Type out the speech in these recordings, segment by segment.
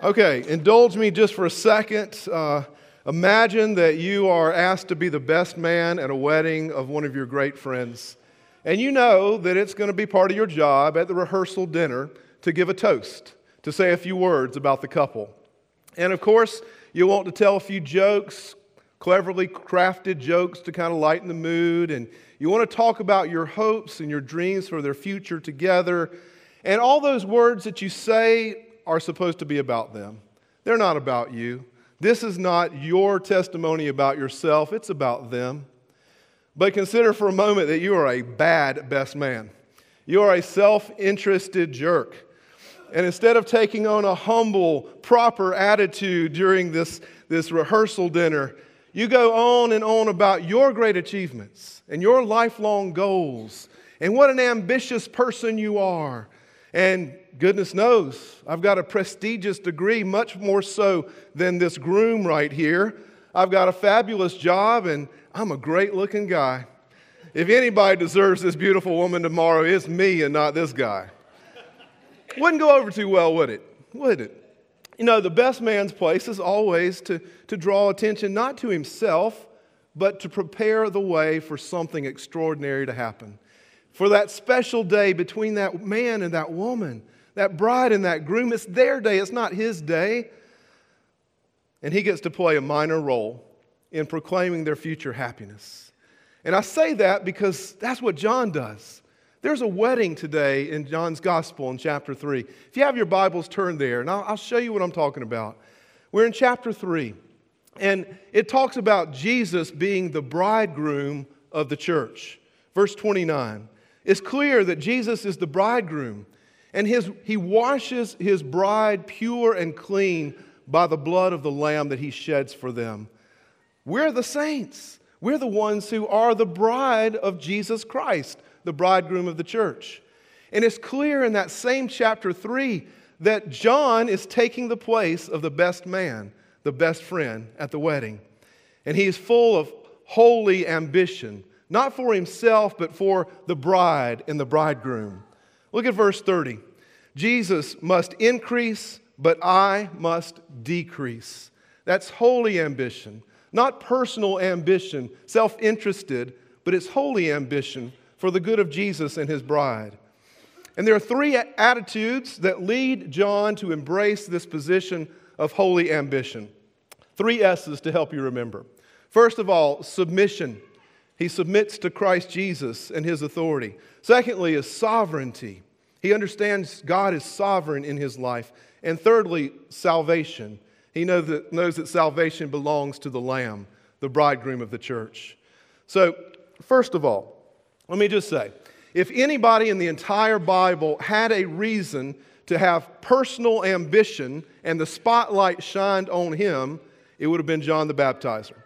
Okay, indulge me just for a second. Uh, imagine that you are asked to be the best man at a wedding of one of your great friends. And you know that it's going to be part of your job at the rehearsal dinner to give a toast, to say a few words about the couple. And of course, you want to tell a few jokes, cleverly crafted jokes to kind of lighten the mood. And you want to talk about your hopes and your dreams for their future together. And all those words that you say are supposed to be about them. They're not about you. This is not your testimony about yourself, it's about them. But consider for a moment that you are a bad best man. You are a self interested jerk. And instead of taking on a humble, proper attitude during this, this rehearsal dinner, you go on and on about your great achievements and your lifelong goals and what an ambitious person you are and goodness knows, I've got a prestigious degree, much more so than this groom right here. I've got a fabulous job, and I'm a great looking guy. If anybody deserves this beautiful woman tomorrow, it's me and not this guy. Wouldn't go over too well, would it? Would it? You know, the best man's place is always to, to draw attention not to himself, but to prepare the way for something extraordinary to happen for that special day between that man and that woman, that bride and that groom. It's their day, it's not his day. And he gets to play a minor role in proclaiming their future happiness. And I say that because that's what John does. There's a wedding today in John's Gospel in chapter 3. If you have your Bibles, turn there, and I'll, I'll show you what I'm talking about. We're in chapter 3, and it talks about Jesus being the bridegroom of the church. Verse 29 it's clear that Jesus is the bridegroom, and his, he washes his bride pure and clean by the blood of the Lamb that he sheds for them. We're the saints. We're the ones who are the bride of Jesus Christ, the bridegroom of the church. And it's clear in that same chapter 3 that John is taking the place of the best man, the best friend at the wedding. And he is full of holy ambition not for himself, but for the bride and the bridegroom. Look at verse 30. Jesus must increase, but I must decrease. That's holy ambition, not personal ambition, self interested, but it's holy ambition for the good of Jesus and his bride. And there are three attitudes that lead John to embrace this position of holy ambition. Three S's to help you remember. First of all, submission. He submits to Christ Jesus and his authority. Secondly, is sovereignty. He understands God is sovereign in his life. And thirdly, salvation. He knows that, knows that salvation belongs to the Lamb, the bridegroom of the church. So, first of all, let me just say if anybody in the entire Bible had a reason to have personal ambition and the spotlight shined on him, it would have been John the Baptizer.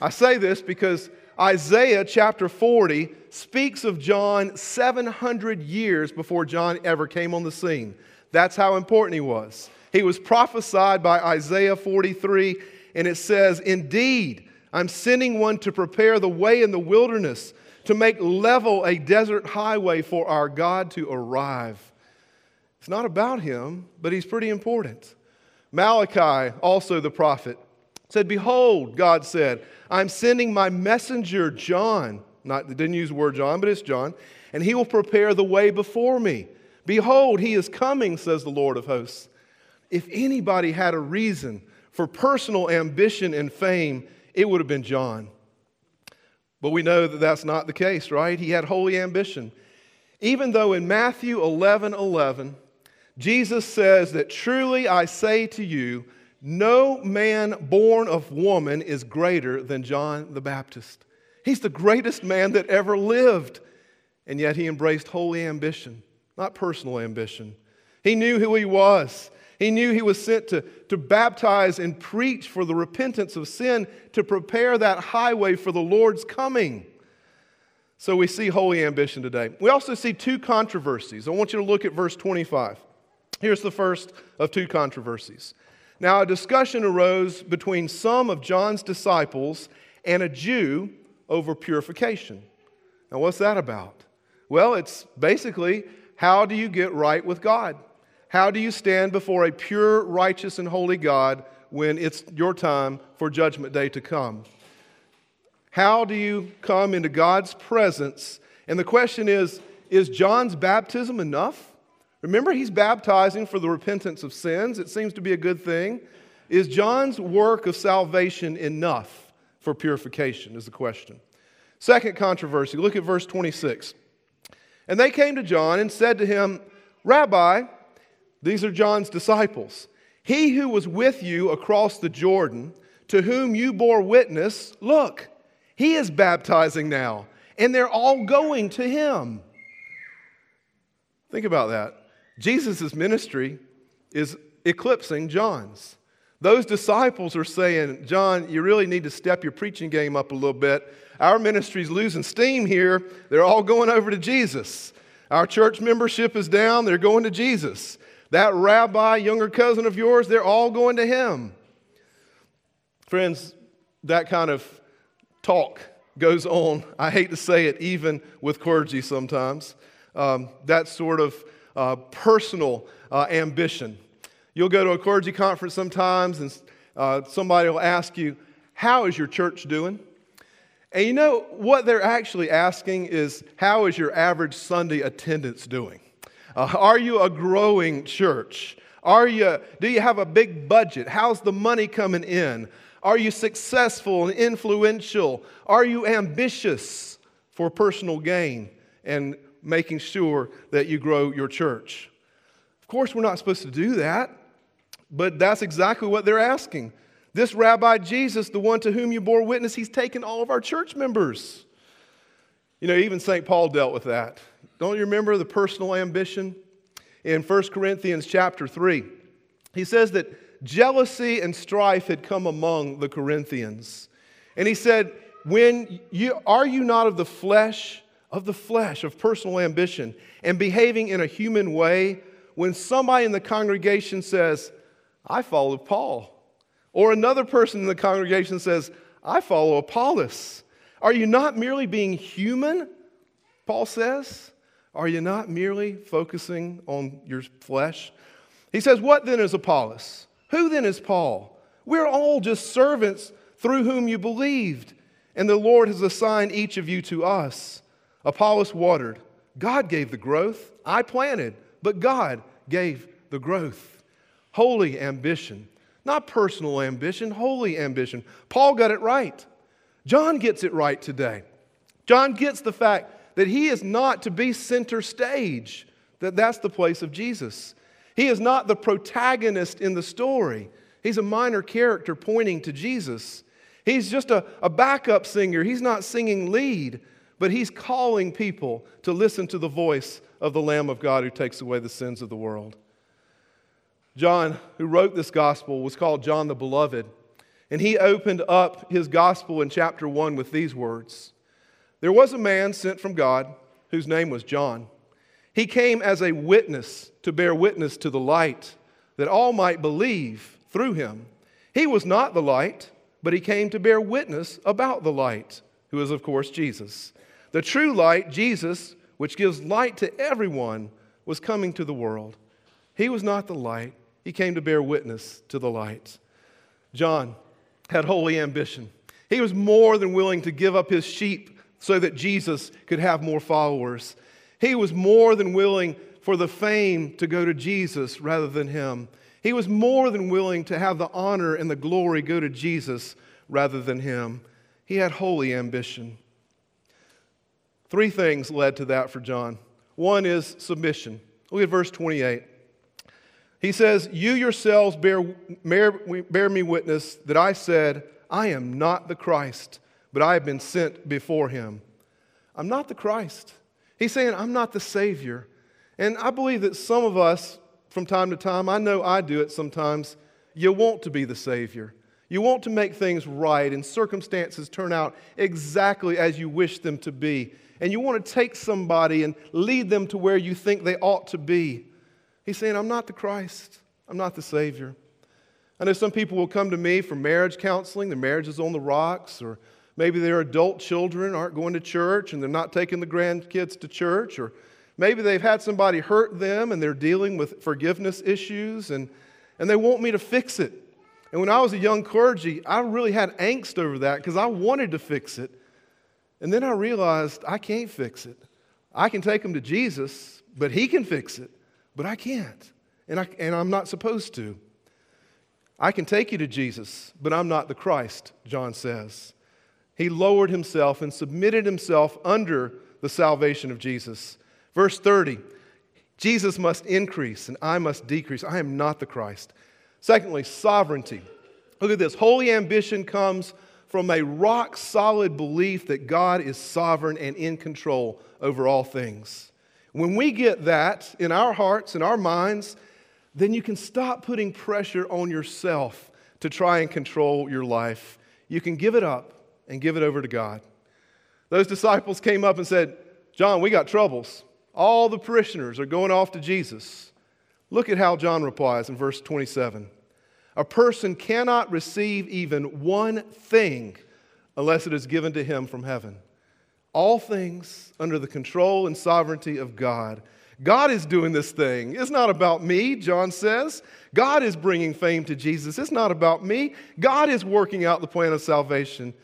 I say this because Isaiah chapter 40 speaks of John 700 years before John ever came on the scene. That's how important he was. He was prophesied by Isaiah 43, and it says, Indeed, I'm sending one to prepare the way in the wilderness, to make level a desert highway for our God to arrive. It's not about him, but he's pretty important. Malachi, also the prophet, said, Behold, God said, I'm sending my messenger, John. Not, didn't use the word John, but it's John. And he will prepare the way before me. Behold, he is coming, says the Lord of hosts. If anybody had a reason for personal ambition and fame, it would have been John. But we know that that's not the case, right? He had holy ambition. Even though in Matthew 11 11, Jesus says that truly I say to you, no man born of woman is greater than John the Baptist. He's the greatest man that ever lived. And yet he embraced holy ambition, not personal ambition. He knew who he was. He knew he was sent to, to baptize and preach for the repentance of sin, to prepare that highway for the Lord's coming. So we see holy ambition today. We also see two controversies. I want you to look at verse 25. Here's the first of two controversies. Now, a discussion arose between some of John's disciples and a Jew over purification. Now, what's that about? Well, it's basically how do you get right with God? How do you stand before a pure, righteous, and holy God when it's your time for Judgment Day to come? How do you come into God's presence? And the question is Is John's baptism enough? Remember, he's baptizing for the repentance of sins. It seems to be a good thing. Is John's work of salvation enough for purification? Is the question. Second controversy look at verse 26. And they came to John and said to him, Rabbi, these are John's disciples, he who was with you across the Jordan, to whom you bore witness, look, he is baptizing now, and they're all going to him. Think about that. Jesus' ministry is eclipsing John's. Those disciples are saying, John, you really need to step your preaching game up a little bit. Our ministry's losing steam here. They're all going over to Jesus. Our church membership is down. They're going to Jesus. That rabbi, younger cousin of yours, they're all going to him. Friends, that kind of talk goes on. I hate to say it, even with clergy sometimes. Um, that sort of uh, personal uh, ambition. You'll go to a clergy conference sometimes, and uh, somebody will ask you, How is your church doing? And you know, what they're actually asking is, How is your average Sunday attendance doing? Uh, are you a growing church? Are you, do you have a big budget? How's the money coming in? Are you successful and influential? Are you ambitious for personal gain and making sure that you grow your church? Of course, we're not supposed to do that. But that's exactly what they're asking. This Rabbi Jesus, the one to whom you bore witness, he's taken all of our church members. You know, even St. Paul dealt with that. Don't you remember the personal ambition? In 1 Corinthians chapter 3, he says that jealousy and strife had come among the Corinthians. And he said, when you, Are you not of the flesh, of the flesh, of personal ambition, and behaving in a human way? When somebody in the congregation says, I follow Paul. Or another person in the congregation says, I follow Apollos. Are you not merely being human? Paul says. Are you not merely focusing on your flesh? He says, What then is Apollos? Who then is Paul? We're all just servants through whom you believed, and the Lord has assigned each of you to us. Apollos watered, God gave the growth. I planted, but God gave the growth holy ambition. Not personal ambition, holy ambition. Paul got it right. John gets it right today. John gets the fact that he is not to be center stage, that that's the place of Jesus. He is not the protagonist in the story. He's a minor character pointing to Jesus. He's just a, a backup singer. He's not singing lead, but he's calling people to listen to the voice of the Lamb of God who takes away the sins of the world. John, who wrote this gospel, was called John the Beloved. And he opened up his gospel in chapter 1 with these words There was a man sent from God whose name was John. He came as a witness to bear witness to the light, that all might believe through him. He was not the light, but he came to bear witness about the light, who is, of course, Jesus. The true light, Jesus, which gives light to everyone, was coming to the world. He was not the light he came to bear witness to the light. John had holy ambition. He was more than willing to give up his sheep so that Jesus could have more followers. He was more than willing for the fame to go to Jesus rather than him. He was more than willing to have the honor and the glory go to Jesus rather than him. He had holy ambition. Three things led to that for John. One is submission. Look at verse 28. He says, You yourselves bear, bear, bear me witness that I said, I am not the Christ, but I have been sent before him. I'm not the Christ. He's saying, I'm not the Savior. And I believe that some of us, from time to time, I know I do it sometimes, you want to be the Savior. You want to make things right and circumstances turn out exactly as you wish them to be. And you want to take somebody and lead them to where you think they ought to be. He's saying, I'm not the Christ, I'm not the Savior. I know some people will come to me for marriage counseling, their marriage is on the rocks, or maybe their adult children aren't going to church and they're not taking the grandkids to church, or Maybe they've had somebody hurt them and they're dealing with forgiveness issues and, and they want me to fix it. And when I was a young clergy, I really had angst over that because I wanted to fix it. And then I realized I can't fix it. I can take them to Jesus, but He can fix it, but I can't. And, I, and I'm not supposed to. I can take you to Jesus, but I'm not the Christ, John says. He lowered himself and submitted himself under the salvation of Jesus. Verse 30 Jesus must increase and I must decrease. I am not the Christ. Secondly, sovereignty. Look at this. Holy ambition comes from a rock solid belief that God is sovereign and in control over all things. When we get that in our hearts and our minds, then you can stop putting pressure on yourself to try and control your life. You can give it up and give it over to God. Those disciples came up and said, John, we got troubles. All the parishioners are going off to Jesus. Look at how John replies in verse 27. A person cannot receive even one thing unless it is given to him from heaven. All things under the control and sovereignty of God. God is doing this thing. It's not about me, John says. God is bringing fame to Jesus. It's not about me. God is working out the plan of salvation.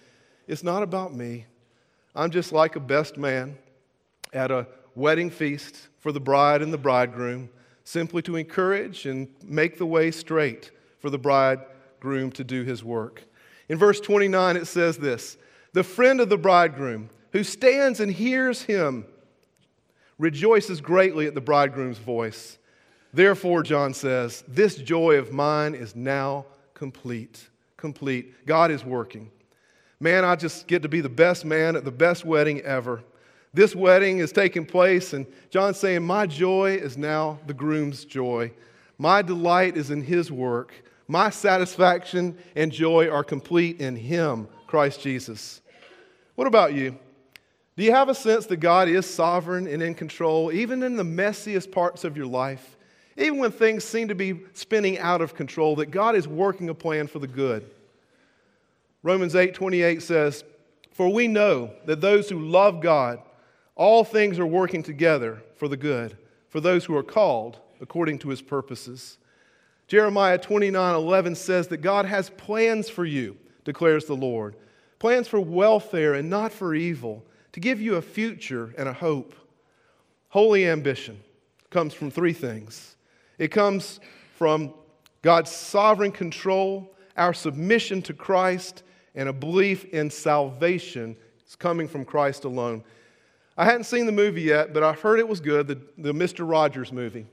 It's not about me. I'm just like a best man at a wedding feast for the bride and the bridegroom, simply to encourage and make the way straight for the bridegroom to do his work. In verse 29, it says this The friend of the bridegroom who stands and hears him rejoices greatly at the bridegroom's voice. Therefore, John says, this joy of mine is now complete. Complete. God is working. Man, I just get to be the best man at the best wedding ever. This wedding is taking place, and John's saying, My joy is now the groom's joy. My delight is in his work. My satisfaction and joy are complete in him, Christ Jesus. What about you? Do you have a sense that God is sovereign and in control, even in the messiest parts of your life? Even when things seem to be spinning out of control, that God is working a plan for the good. Romans 8 28 says, For we know that those who love God, all things are working together for the good, for those who are called according to his purposes. Jeremiah 29 11 says that God has plans for you, declares the Lord. Plans for welfare and not for evil to give you a future and a hope. Holy ambition comes from three things it comes from God's sovereign control, our submission to Christ, and a belief in salvation is coming from Christ alone. I hadn't seen the movie yet, but I heard it was good, the, the Mr. Rogers movie.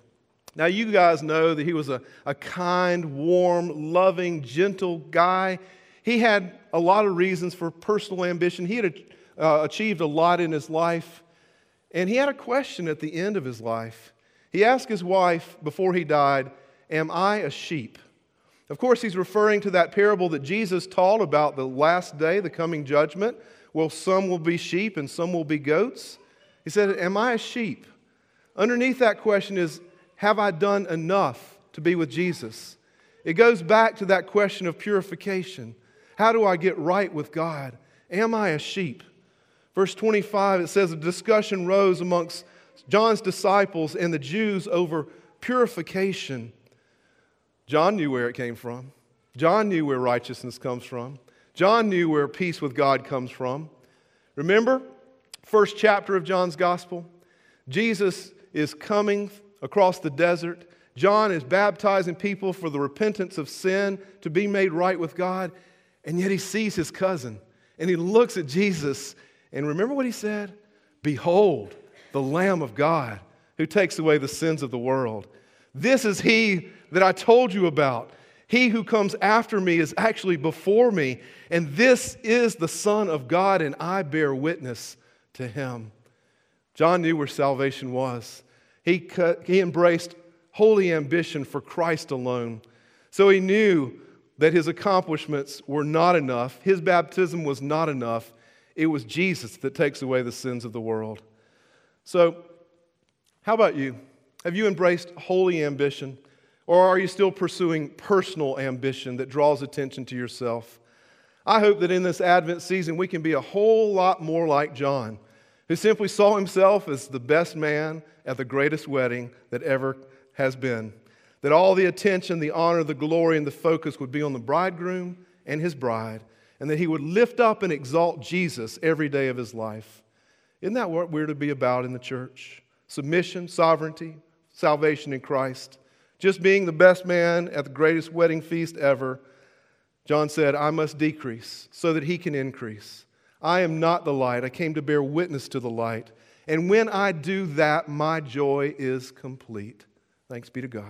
Now, you guys know that he was a, a kind, warm, loving, gentle guy. He had a lot of reasons for personal ambition. He had uh, achieved a lot in his life. And he had a question at the end of his life. He asked his wife before he died, Am I a sheep? Of course, he's referring to that parable that Jesus taught about the last day, the coming judgment. Well, some will be sheep and some will be goats. He said, Am I a sheep? Underneath that question is, Have I done enough to be with Jesus? It goes back to that question of purification. How do I get right with God? Am I a sheep? Verse 25, it says a discussion rose amongst John's disciples and the Jews over purification. John knew where it came from. John knew where righteousness comes from. John knew where peace with God comes from. Remember, first chapter of John's gospel? Jesus is coming across the desert. John is baptizing people for the repentance of sin to be made right with God. And yet he sees his cousin and he looks at Jesus and remember what he said? Behold, the Lamb of God who takes away the sins of the world. This is he that I told you about. He who comes after me is actually before me, and this is the Son of God, and I bear witness to him. John knew where salvation was. He, cut, he embraced holy ambition for Christ alone. So he knew that his accomplishments were not enough, his baptism was not enough, it was Jesus that takes away the sins of the world. So, how about you? Have you embraced holy ambition? Or are you still pursuing personal ambition that draws attention to yourself? I hope that in this Advent season we can be a whole lot more like John, who simply saw himself as the best man at the greatest wedding that ever has been. That all the attention, the honor, the glory, and the focus would be on the bridegroom and his bride, and that he would lift up and exalt Jesus every day of his life. Isn't that what we're to be about in the church? Submission, sovereignty, salvation in Christ. Just being the best man at the greatest wedding feast ever. John said, I must decrease so that he can increase. I am not the light. I came to bear witness to the light. And when I do that, my joy is complete. Thanks be to God.